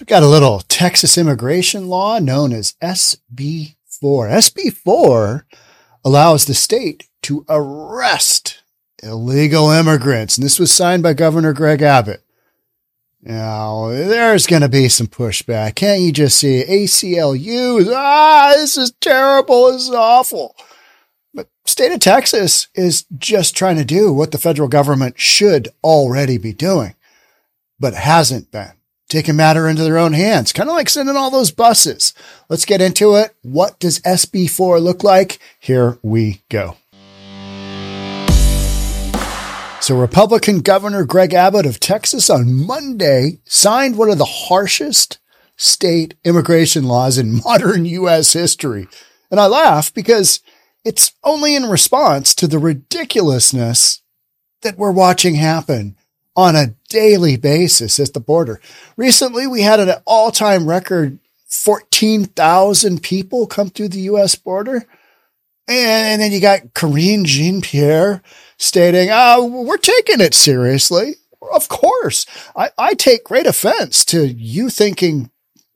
So we got a little Texas immigration law known as SB 4. SB 4 allows the state to arrest illegal immigrants. And this was signed by Governor Greg Abbott. Now, there's going to be some pushback. Can't you just see ACLU? Ah, this is terrible. This is awful. But state of Texas is just trying to do what the federal government should already be doing, but hasn't been. Taking matter into their own hands, kind of like sending all those buses. Let's get into it. What does SB4 look like? Here we go. So, Republican Governor Greg Abbott of Texas on Monday signed one of the harshest state immigration laws in modern U.S. history. And I laugh because it's only in response to the ridiculousness that we're watching happen on a daily basis at the border. Recently, we had an all time record 14,000 people come through the U.S. border. And then you got Karine Jean Pierre stating, oh, we're taking it seriously. Of course. I, I take great offense to you thinking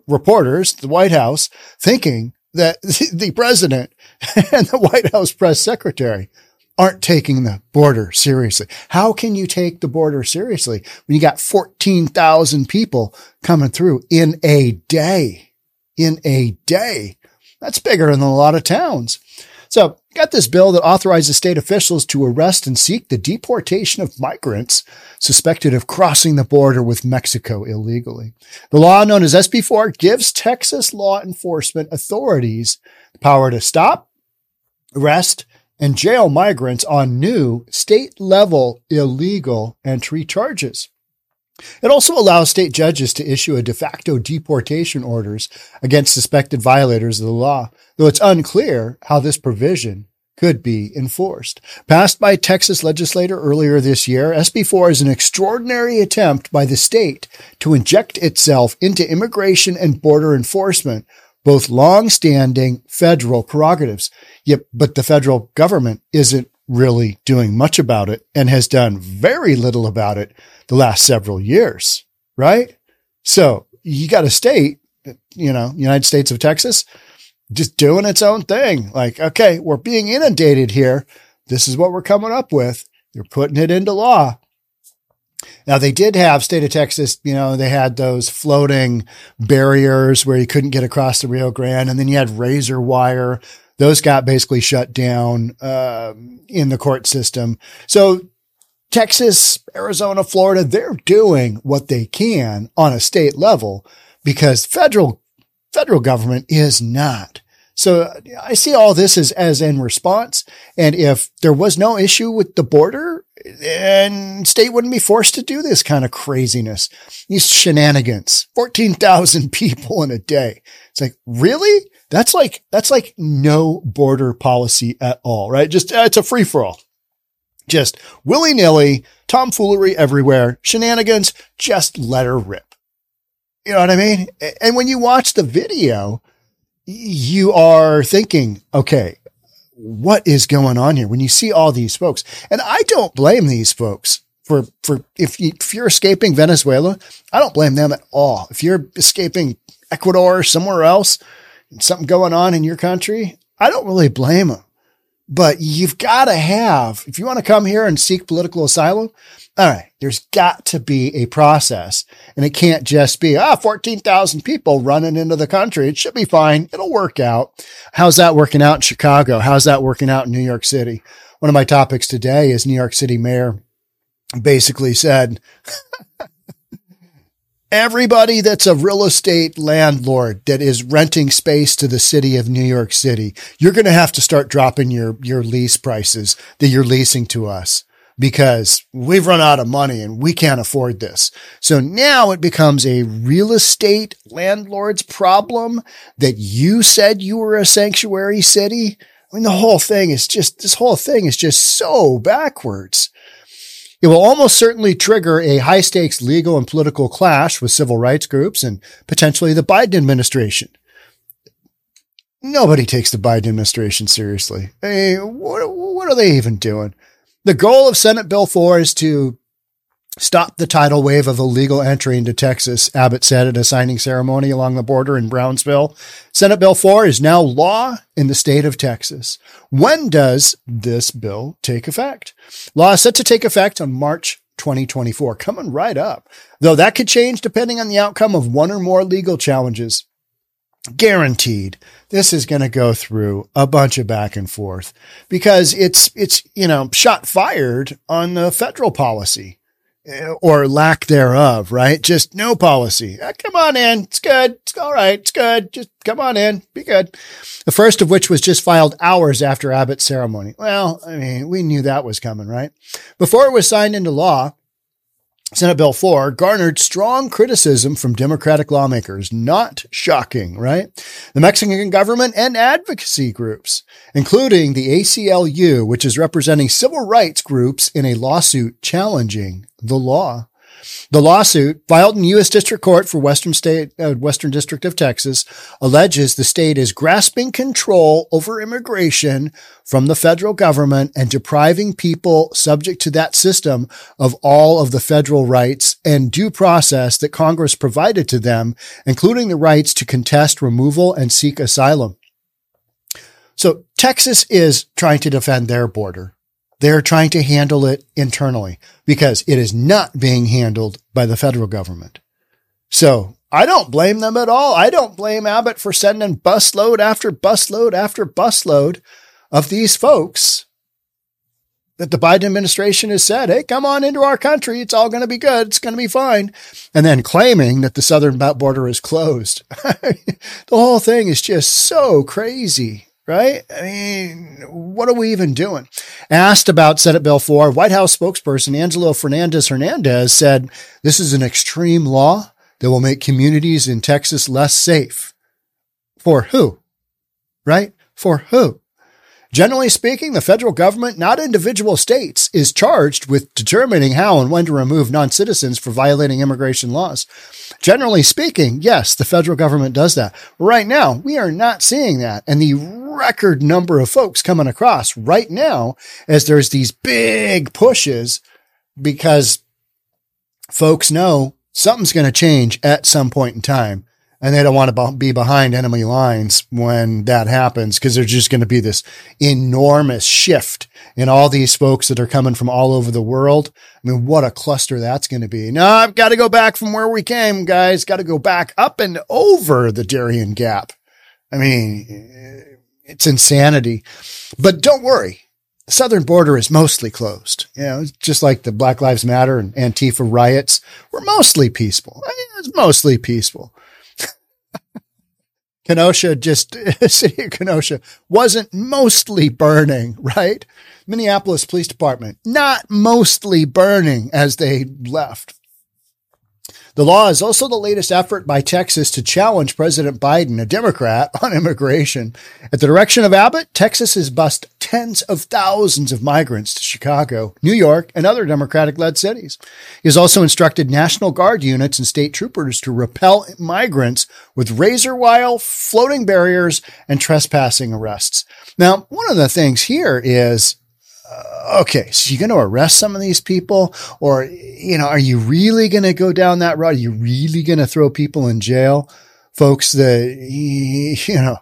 reporters, the White House, thinking that the president and the White House press secretary aren't taking the border seriously. How can you take the border seriously when you got 14,000 people coming through in a day? In a day. That's bigger than a lot of towns. So, got this bill that authorizes state officials to arrest and seek the deportation of migrants suspected of crossing the border with Mexico illegally. The law known as SB4 gives Texas law enforcement authorities the power to stop, arrest, and jail migrants on new state level illegal entry charges. It also allows state judges to issue a de facto deportation orders against suspected violators of the law, though it's unclear how this provision could be enforced. Passed by Texas legislator earlier this year, SB4 is an extraordinary attempt by the state to inject itself into immigration and border enforcement, both long-standing federal prerogatives. Yet, but the federal government isn't really doing much about it and has done very little about it the last several years, right? So you got a state, you know, United States of Texas, just doing its own thing. Like, okay, we're being inundated here. This is what we're coming up with. They're putting it into law. Now they did have state of Texas, you know, they had those floating barriers where you couldn't get across the Rio Grande and then you had razor wire those got basically shut down uh, in the court system. So Texas, Arizona, Florida, they're doing what they can on a state level because federal federal government is not. So I see all this as, as in response. And if there was no issue with the border, then state wouldn't be forced to do this kind of craziness. These shenanigans, 14,000 people in a day. It's like, really? That's like, that's like no border policy at all, right? Just, uh, it's a free for all. Just willy nilly, tomfoolery everywhere, shenanigans, just let her rip. You know what I mean? And when you watch the video, you are thinking, okay, what is going on here? When you see all these folks, and I don't blame these folks for, for, if, you, if you're escaping Venezuela, I don't blame them at all. If you're escaping Ecuador or somewhere else, something going on in your country, I don't really blame them. But you've got to have, if you want to come here and seek political asylum, all right, there's got to be a process. And it can't just be, ah, 14,000 people running into the country. It should be fine. It'll work out. How's that working out in Chicago? How's that working out in New York City? One of my topics today is New York City mayor basically said, everybody that's a real estate landlord that is renting space to the city of New York City, you're going to have to start dropping your, your lease prices that you're leasing to us because we've run out of money and we can't afford this. So now it becomes a real estate landlord's problem that you said you were a sanctuary city. I mean, the whole thing is just, this whole thing is just so backwards. It will almost certainly trigger a high stakes legal and political clash with civil rights groups and potentially the Biden administration. Nobody takes the Biden administration seriously. Hey, what, what are they even doing? The goal of Senate Bill 4 is to stop the tidal wave of illegal entry into Texas, Abbott said at a signing ceremony along the border in Brownsville. Senate Bill 4 is now law in the state of Texas. When does this bill take effect? Law is set to take effect on March 2024, coming right up. Though that could change depending on the outcome of one or more legal challenges. Guaranteed, this is going to go through a bunch of back and forth because it's, it's, you know, shot fired on the federal policy or lack thereof, right? Just no policy. Uh, come on in. It's good. It's all right. It's good. Just come on in. Be good. The first of which was just filed hours after Abbott's ceremony. Well, I mean, we knew that was coming, right? Before it was signed into law, Senate Bill 4 garnered strong criticism from Democratic lawmakers. Not shocking, right? The Mexican government and advocacy groups, including the ACLU, which is representing civil rights groups in a lawsuit challenging the law. The lawsuit filed in U.S. District Court for Western State, uh, Western District of Texas alleges the state is grasping control over immigration from the federal government and depriving people subject to that system of all of the federal rights and due process that Congress provided to them, including the rights to contest removal and seek asylum. So Texas is trying to defend their border. They're trying to handle it internally because it is not being handled by the federal government. So I don't blame them at all. I don't blame Abbott for sending busload after busload after busload of these folks that the Biden administration has said, Hey, come on into our country. It's all going to be good. It's going to be fine. And then claiming that the southern border is closed. the whole thing is just so crazy right? I mean, what are we even doing? Asked about Senate Bill 4, White House spokesperson Angelo Fernandez Hernandez said this is an extreme law that will make communities in Texas less safe. For who? Right? For who? Generally speaking, the federal government, not individual states, is charged with determining how and when to remove non-citizens for violating immigration laws. Generally speaking, yes, the federal government does that. Right now, we are not seeing that. And the record number of folks coming across right now as there's these big pushes because folks know something's going to change at some point in time and they don't want to be behind enemy lines when that happens because there's just going to be this enormous shift in all these folks that are coming from all over the world. I mean, what a cluster that's going to be. No, I've got to go back from where we came, guys. Got to go back up and over the Darien Gap. I mean, it's insanity. But don't worry. The southern border is mostly closed. You know, just like the Black Lives Matter and Antifa riots were mostly peaceful. I mean, it's mostly peaceful. Kenosha just, city of Kenosha wasn't mostly burning, right? Minneapolis Police Department, not mostly burning as they left. The law is also the latest effort by Texas to challenge President Biden, a Democrat, on immigration. At the direction of Abbott, Texas has bused tens of thousands of migrants to Chicago, New York, and other Democratic led cities. He has also instructed National Guard units and state troopers to repel migrants with razor wire, floating barriers, and trespassing arrests. Now, one of the things here is okay, so you're going to arrest some of these people or, you know, are you really going to go down that road? Are you really going to throw people in jail? Folks that, you know,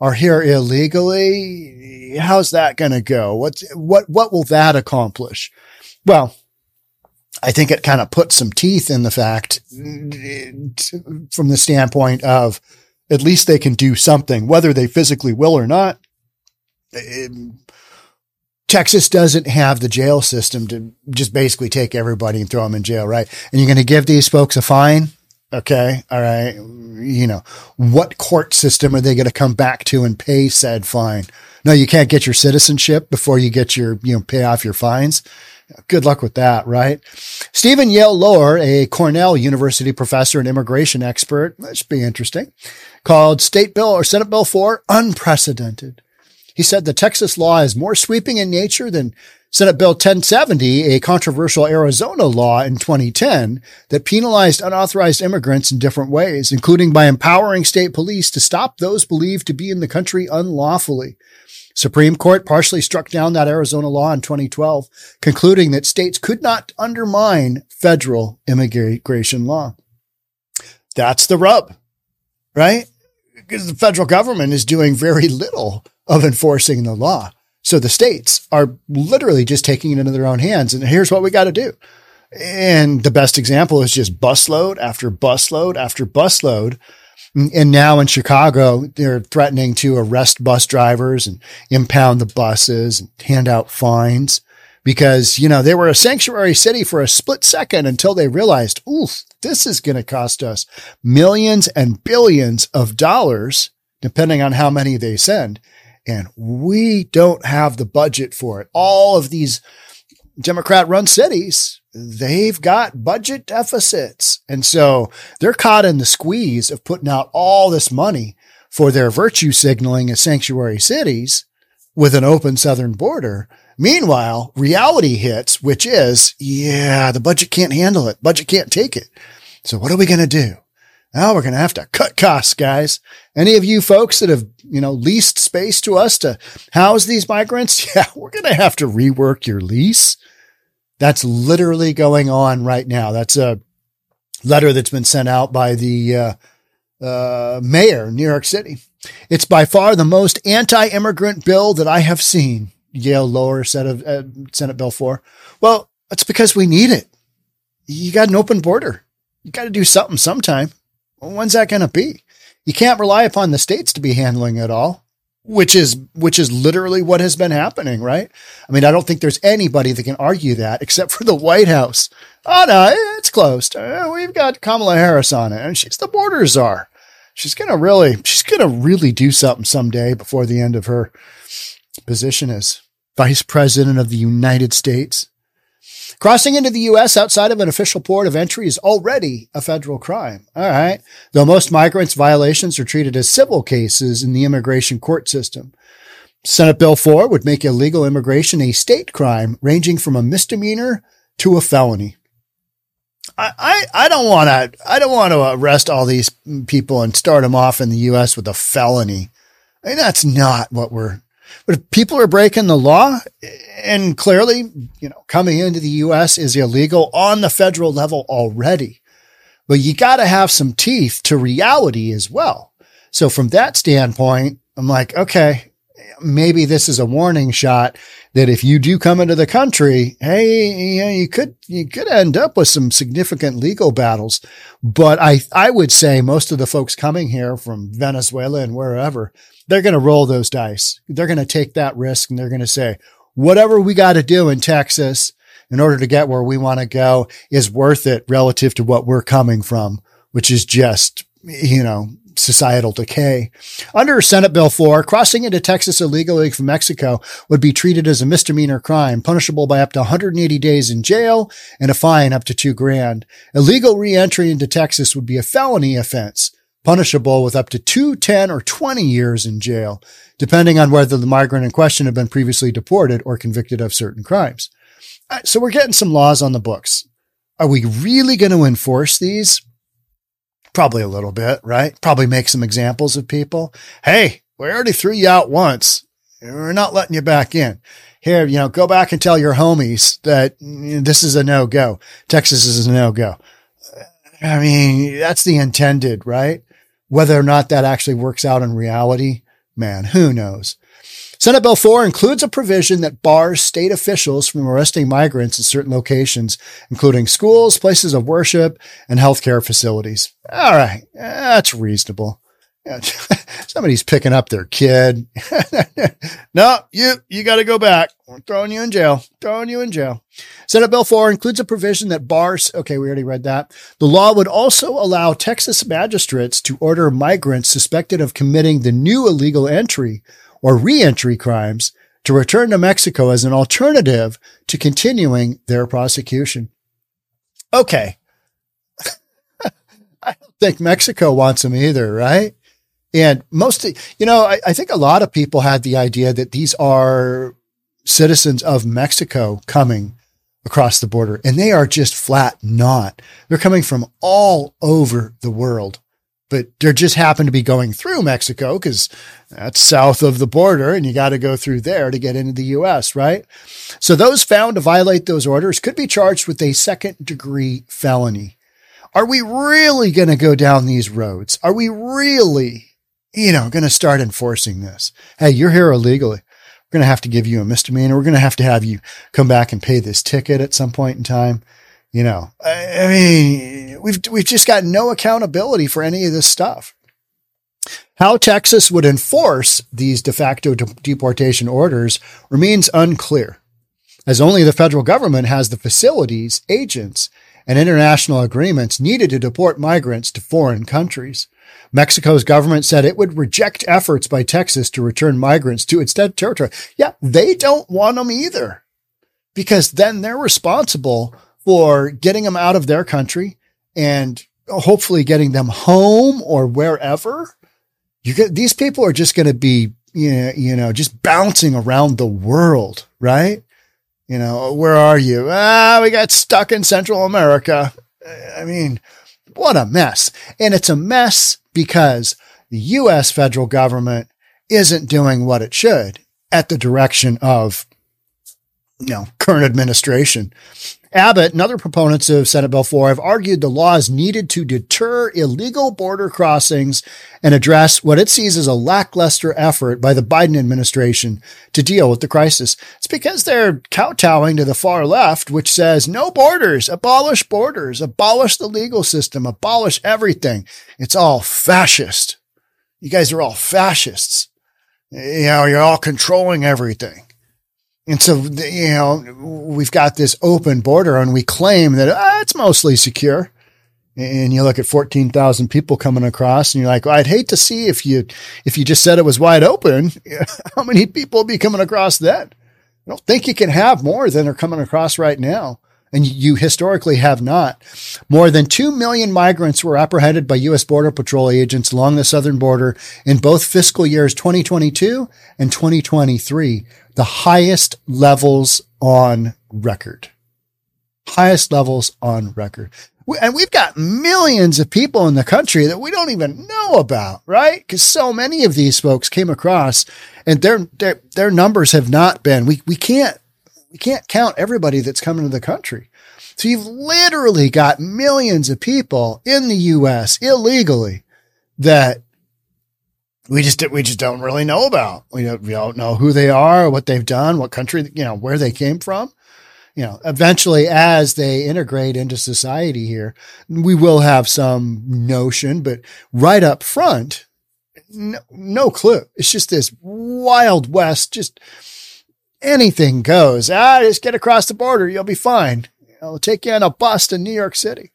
are here illegally. How's that going to go? What's, what, what will that accomplish? Well, I think it kind of puts some teeth in the fact from the standpoint of at least they can do something, whether they physically will or not. Texas doesn't have the jail system to just basically take everybody and throw them in jail, right? And you're going to give these folks a fine. Okay. All right. You know, what court system are they going to come back to and pay said fine? No, you can't get your citizenship before you get your, you know, pay off your fines. Good luck with that, right? Stephen Yale Loehr, a Cornell University professor and immigration expert, that should be interesting, called State Bill or Senate Bill 4 unprecedented. He said the Texas law is more sweeping in nature than Senate Bill 1070, a controversial Arizona law in 2010 that penalized unauthorized immigrants in different ways, including by empowering state police to stop those believed to be in the country unlawfully. Supreme Court partially struck down that Arizona law in 2012, concluding that states could not undermine federal immigration law. That's the rub, right? Because the federal government is doing very little of enforcing the law. So the states are literally just taking it into their own hands. And here's what we got to do. And the best example is just busload after busload after busload. And now in Chicago, they're threatening to arrest bus drivers and impound the buses and hand out fines because, you know, they were a sanctuary city for a split second until they realized, oof, this is going to cost us millions and billions of dollars, depending on how many they send. And we don't have the budget for it. All of these Democrat run cities, they've got budget deficits. And so they're caught in the squeeze of putting out all this money for their virtue signaling as sanctuary cities with an open southern border. Meanwhile, reality hits, which is, yeah, the budget can't handle it. Budget can't take it. So what are we going to do? Now we're going to have to cut costs, guys. Any of you folks that have, you know, leased space to us to house these migrants? Yeah, we're going to have to rework your lease. That's literally going on right now. That's a letter that's been sent out by the uh, uh, mayor New York City. It's by far the most anti-immigrant bill that I have seen. Yale Loehr set of uh, Senate Bill 4. Well, that's because we need it. You got an open border. You got to do something sometime. When's that going to be? You can't rely upon the states to be handling it all, which is, which is literally what has been happening, right? I mean, I don't think there's anybody that can argue that except for the White House. Oh no, it's closed. Uh, we've got Kamala Harris on it and she's the border czar. She's to really, she's to really do something someday before the end of her position as vice president of the United States. Crossing into the U.S. outside of an official port of entry is already a federal crime. All right. Though most migrants' violations are treated as civil cases in the immigration court system. Senate Bill 4 would make illegal immigration a state crime ranging from a misdemeanor to a felony. I, I, I don't want to, I don't want to arrest all these people and start them off in the U.S. with a felony. I mean, that's not what we're, but if people are breaking the law and clearly, you know, coming into the U.S. is illegal on the federal level already, but you got to have some teeth to reality as well. So from that standpoint, I'm like, okay, maybe this is a warning shot that if you do come into the country, hey, you could, you could end up with some significant legal battles. But I, I would say most of the folks coming here from Venezuela and wherever, they're going to roll those dice. They're going to take that risk and they're going to say, whatever we got to do in Texas in order to get where we want to go is worth it relative to what we're coming from, which is just, you know, societal decay. Under Senate Bill 4, crossing into Texas illegally from Mexico would be treated as a misdemeanor crime, punishable by up to 180 days in jail and a fine up to two grand. Illegal reentry into Texas would be a felony offense, punishable with up to two, 10, or 20 years in jail, depending on whether the migrant in question had been previously deported or convicted of certain crimes. Uh, so we're getting some laws on the books. Are we really going to enforce these? Probably a little bit, right? Probably make some examples of people. Hey, we already threw you out once. We're not letting you back in. Here, you know, go back and tell your homies that mm, this is a no go. Texas is a no go. I mean, that's the intended, right? Whether or not that actually works out in reality, man, who knows? Senate Bill 4 includes a provision that bars state officials from arresting migrants in certain locations, including schools, places of worship, and healthcare facilities. All right. That's reasonable. Somebody's picking up their kid. no, you, you got to go back. We're throwing you in jail. Throwing you in jail. Senate Bill 4 includes a provision that bars, okay, we already read that. The law would also allow Texas magistrates to order migrants suspected of committing the new illegal entry or reentry crimes to return to Mexico as an alternative to continuing their prosecution. Okay. I don't think Mexico wants them either, right? And most, you know, I, I, think a lot of people had the idea that these are citizens of Mexico coming across the border and they are just flat not. They're coming from all over the world, but they're just happen to be going through Mexico because that's south of the border and you got to go through there to get into the U.S., right? So those found to violate those orders could be charged with a second degree felony. Are we really going to go down these roads? Are we really, you know, going to start enforcing this? Hey, you're here illegally we're going to have to give you a misdemeanor. We're going to have to have you come back and pay this ticket at some point in time. You know, I, I mean, we've, we've just got no accountability for any of this stuff. How Texas would enforce these de facto de- deportation orders remains unclear, as only the federal government has the facilities, agents, and international agreements needed to deport migrants to foreign countries. Mexico's government said it would reject efforts by Texas to return migrants to its dead territory. Yeah, they don't want them either because then they're responsible for getting them out of their country and hopefully getting them home or wherever. You get, these people are just going to be, you know, you know, just bouncing around the world, right? You know, where are you? Ah, we got stuck in Central America. I mean, what a mess. And it's a mess because the US federal government isn't doing what it should at the direction of you know, current administration. Abbott and other proponents of Senate Bill 4 have argued the law is needed to deter illegal border crossings and address what it sees as a lackluster effort by the Biden administration to deal with the crisis. It's because they're kowtowing to the far left, which says no borders, abolish borders, abolish the legal system, abolish everything. It's all fascist. You guys are all fascists. You know, you're all controlling everything. And so, you know, we've got this open border and we claim that ah, it's mostly secure. And you look at 14,000 people coming across and you're like, well, I'd hate to see if you, if you just said it was wide open, how many people be coming across then? I don't think you can have more than are coming across right now and you historically have not. More than 2 million migrants were apprehended by U.S. Border Patrol agents along the southern border in both fiscal years 2022 and 2023, the highest levels on record. Highest levels on record. And we've got millions of people in the country that we don't even know about, right? Because so many of these folks came across and their, their, their numbers have not been, we, we can't we can't count everybody that's coming to the country. So you've literally got millions of people in the U.S. illegally that we just we just don't really know about. We don't, we don't know who they are, what they've done, what country, you know, where they came from. You know, eventually as they integrate into society here, we will have some notion, but right up front, no, no clue. It's just this wild west, just anything goes. Ah, just get across the border. You'll be fine. I'll take you on a bus to New York City.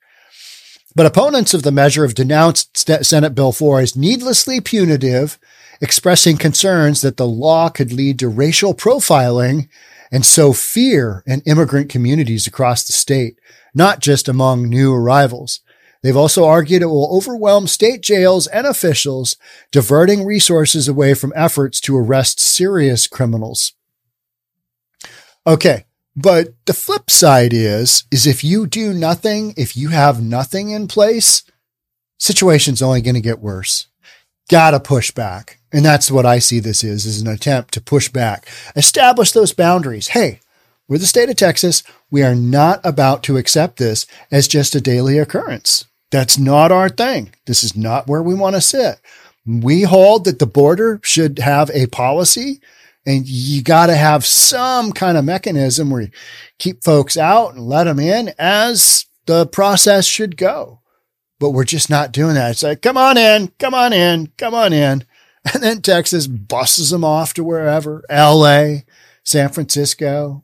But opponents of the measure have denounced Senate Bill 4 as needlessly punitive, expressing concerns that the law could lead to racial profiling and sow fear in immigrant communities across the state, not just among new arrivals. They've also argued it will overwhelm state jails and officials, diverting resources away from efforts to arrest serious criminals. Okay. But the flip side is, is if you do nothing, if you have nothing in place, situation's only going to get worse. Gotta push back. And that's what I see this is, is an attempt to push back, establish those boundaries. Hey, we're the state of Texas. We are not about to accept this as just a daily occurrence. That's not our thing. This is not where we want to sit. We hold that the border should have a policy and you got to have some kind of mechanism where you keep folks out and let them in as the process should go. But we're just not doing that. It's like, come on in, come on in, come on in. And then Texas buses them off to wherever, LA, San Francisco.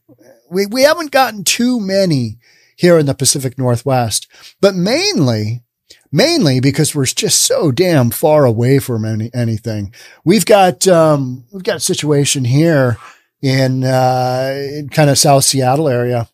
We, we haven't gotten too many here in the Pacific Northwest, but mainly mainly because we're just so damn far away from any, anything. We've got, um, we've got a situation here in, uh, in kind of South Seattle area.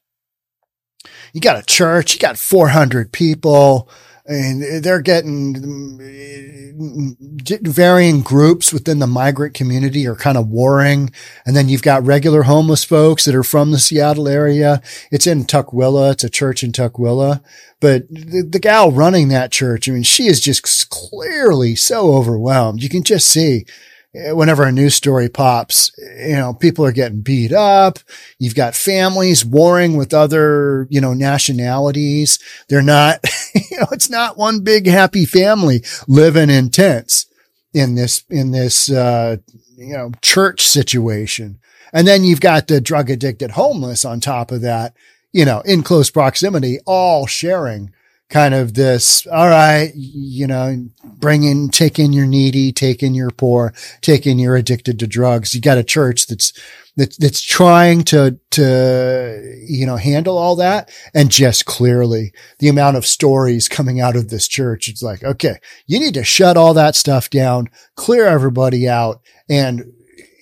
You got a church, you got 400 people. And they're getting mm, mm, varying groups within the migrant community are kind of warring. And then you've got regular homeless folks that are from the Seattle area. It's in Tukwila. It's a church in Tukwila. But the, the gal running that church, I mean, she is just clearly so overwhelmed. You can just see whenever a news story pops, you know, people are getting beat up. You've got families warring with other, you know, nationalities. They're not, you know, it's not one big happy family living in tents in this, in this, uh, you know, church situation. And then you've got the drug addicted homeless on top of that, you know, in close proximity, all sharing kind of this, all right, you know, bring in, take in your needy, take in your poor, take in your addicted to drugs. You got a church that's, that's, that's trying to, to, you know, handle all that. And just clearly the amount of stories coming out of this church, it's like, okay, you need to shut all that stuff down, clear everybody out and,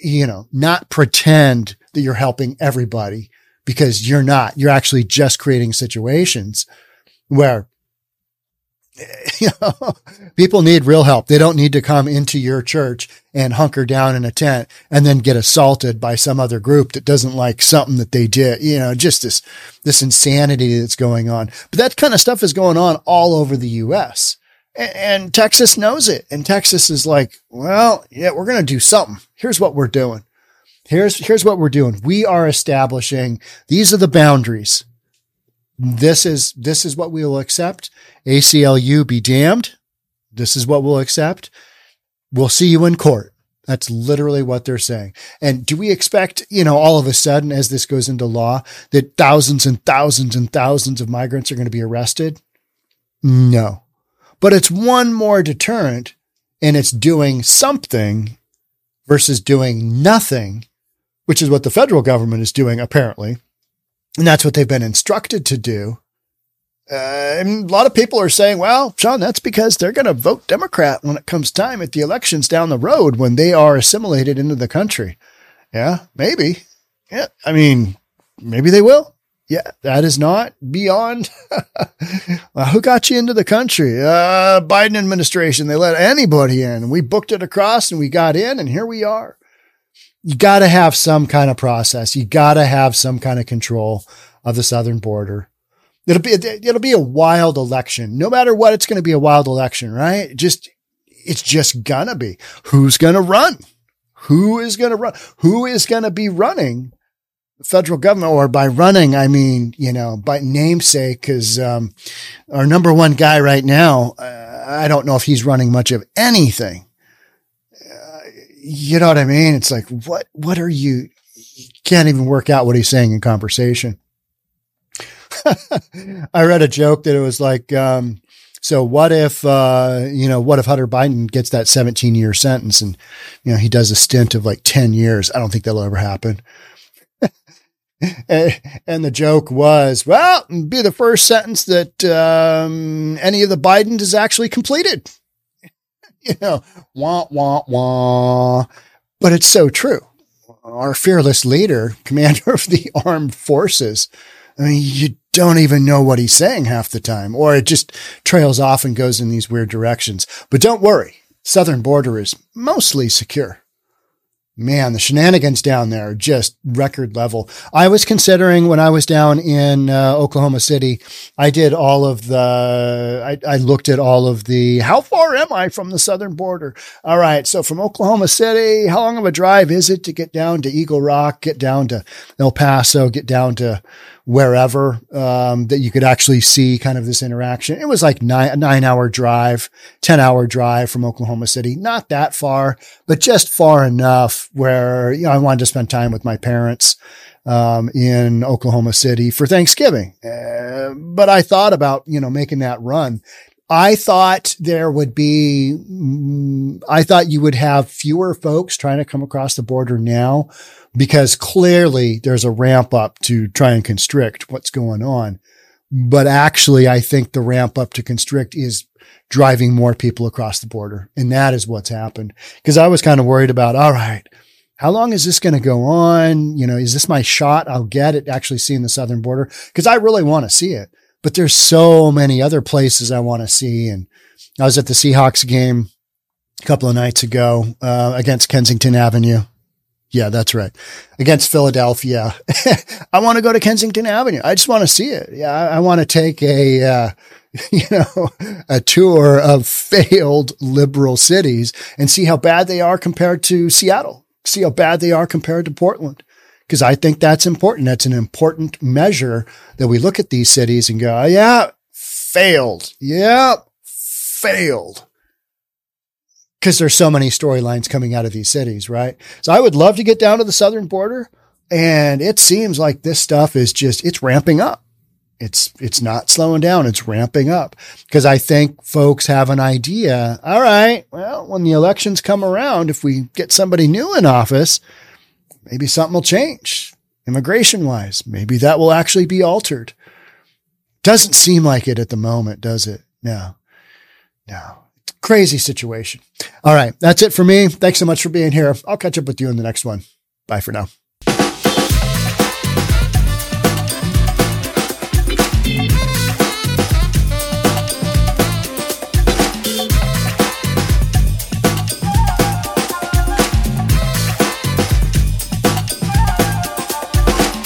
you know, not pretend that you're helping everybody because you're not. You're actually just creating situations where you know, people need real help. They don't need to come into your church and hunker down in a tent and then get assaulted by some other group that doesn't like something that they did. You know, just this, this insanity that's going on. But that kind of stuff is going on all over the U.S. And, and Texas knows it. And Texas is like, well, yeah, we're going to do something. Here's what we're doing. Here's, here's what we're doing. We are establishing these are the boundaries this is, this is what we will accept. ACLU be damned. This is what we'll accept. We'll see you in court. That's literally what they're saying. And do we expect, you know, all of a sudden as this goes into law that thousands and thousands and thousands of migrants are going to be arrested? No, but it's one more deterrent and it's doing something versus doing nothing, which is what the federal government is doing apparently. And that's what they've been instructed to do. Uh, and a lot of people are saying, well, Sean, that's because they're going to vote Democrat when it comes time at the elections down the road when they are assimilated into the country. Yeah, maybe. Yeah. I mean, maybe they will. Yeah, that is not beyond. well, who got you into the country? Uh, Biden administration. They let anybody in. We booked it across and we got in and here we are you got to have some kind of process. You got to have some kind of control of the southern border. It'll be it'll be a wild election. No matter what, it's going to be a wild election, right? Just it's just gonna be. Who's going to run? Who is going to run? Who is going to be running the federal government? Or by running, I mean you know by namesake, because um, our number one guy right now, uh, I don't know if he's running much of anything you know what I mean? It's like, what, what are you, you can't even work out what he's saying in conversation. I read a joke that it was like, um, so what if, uh, you know, what if Hunter Biden gets that 17 year sentence and, you know, he does a stint of like 10 years? I don't think that'll ever happen. and the joke was, well, be the first sentence that, um, any of the Bidens is actually completed. you know, wah, wah, wah. But it's so true. Our fearless leader, commander of the armed forces, I mean, you don't even know what he's saying half the time, or it just trails off and goes in these weird directions. But don't worry. Southern border is mostly secure man, the shenanigans down there are just record level. I was considering when I was down in uh, Oklahoma City, I did all of the, I, I, looked at all of the, how far am I from the southern border? All right. So from Oklahoma City, how long of a drive is it to get down to Eagle Rock, get down to El Paso, get down to wherever um, that you could actually see kind of this interaction. It was like nine, a nine hour drive, 10 hour drive from Oklahoma City. Not that far, but just far enough where, you know, I wanted to spend time with my parents um, in Oklahoma City for Thanksgiving. Uh, but I thought about, you know, making that run. I thought there would be, mm, I thought you would have fewer folks trying to come across the border now because clearly there's a ramp up to try and constrict what's going on. But actually, I think the ramp up to constrict is driving more people across the border. And that is what's happened. Cause I was kind of worried about, all right, how long is this going to go on? You know, is this my shot? I'll get it actually seeing the southern border because I really want to see it. But there's so many other places I want to see. And I was at the Seahawks game a couple of nights ago uh, against Kensington Avenue. Yeah, that's right. Against Philadelphia. I want to go to Kensington Avenue. I just want to see it. Yeah, I, I want to take a, uh, you know, a tour of failed liberal cities and see how bad they are compared to Seattle. See how bad they are compared to Portland. Cause I think that's important. That's an important measure that we look at these cities and go, oh, yeah, failed. Yeah, failed because there's so many storylines coming out of these cities, right? So I would love to get down to the southern border and it seems like this stuff is just it's ramping up. It's it's not slowing down, it's ramping up because I think folks have an idea. All right, well, when the elections come around, if we get somebody new in office, maybe something will change immigration wise. Maybe that will actually be altered. Doesn't seem like it at the moment, does it? No. No crazy situation. All right. That's it for me. Thanks so much for being here. I'll catch up with you in the next one. Bye for now.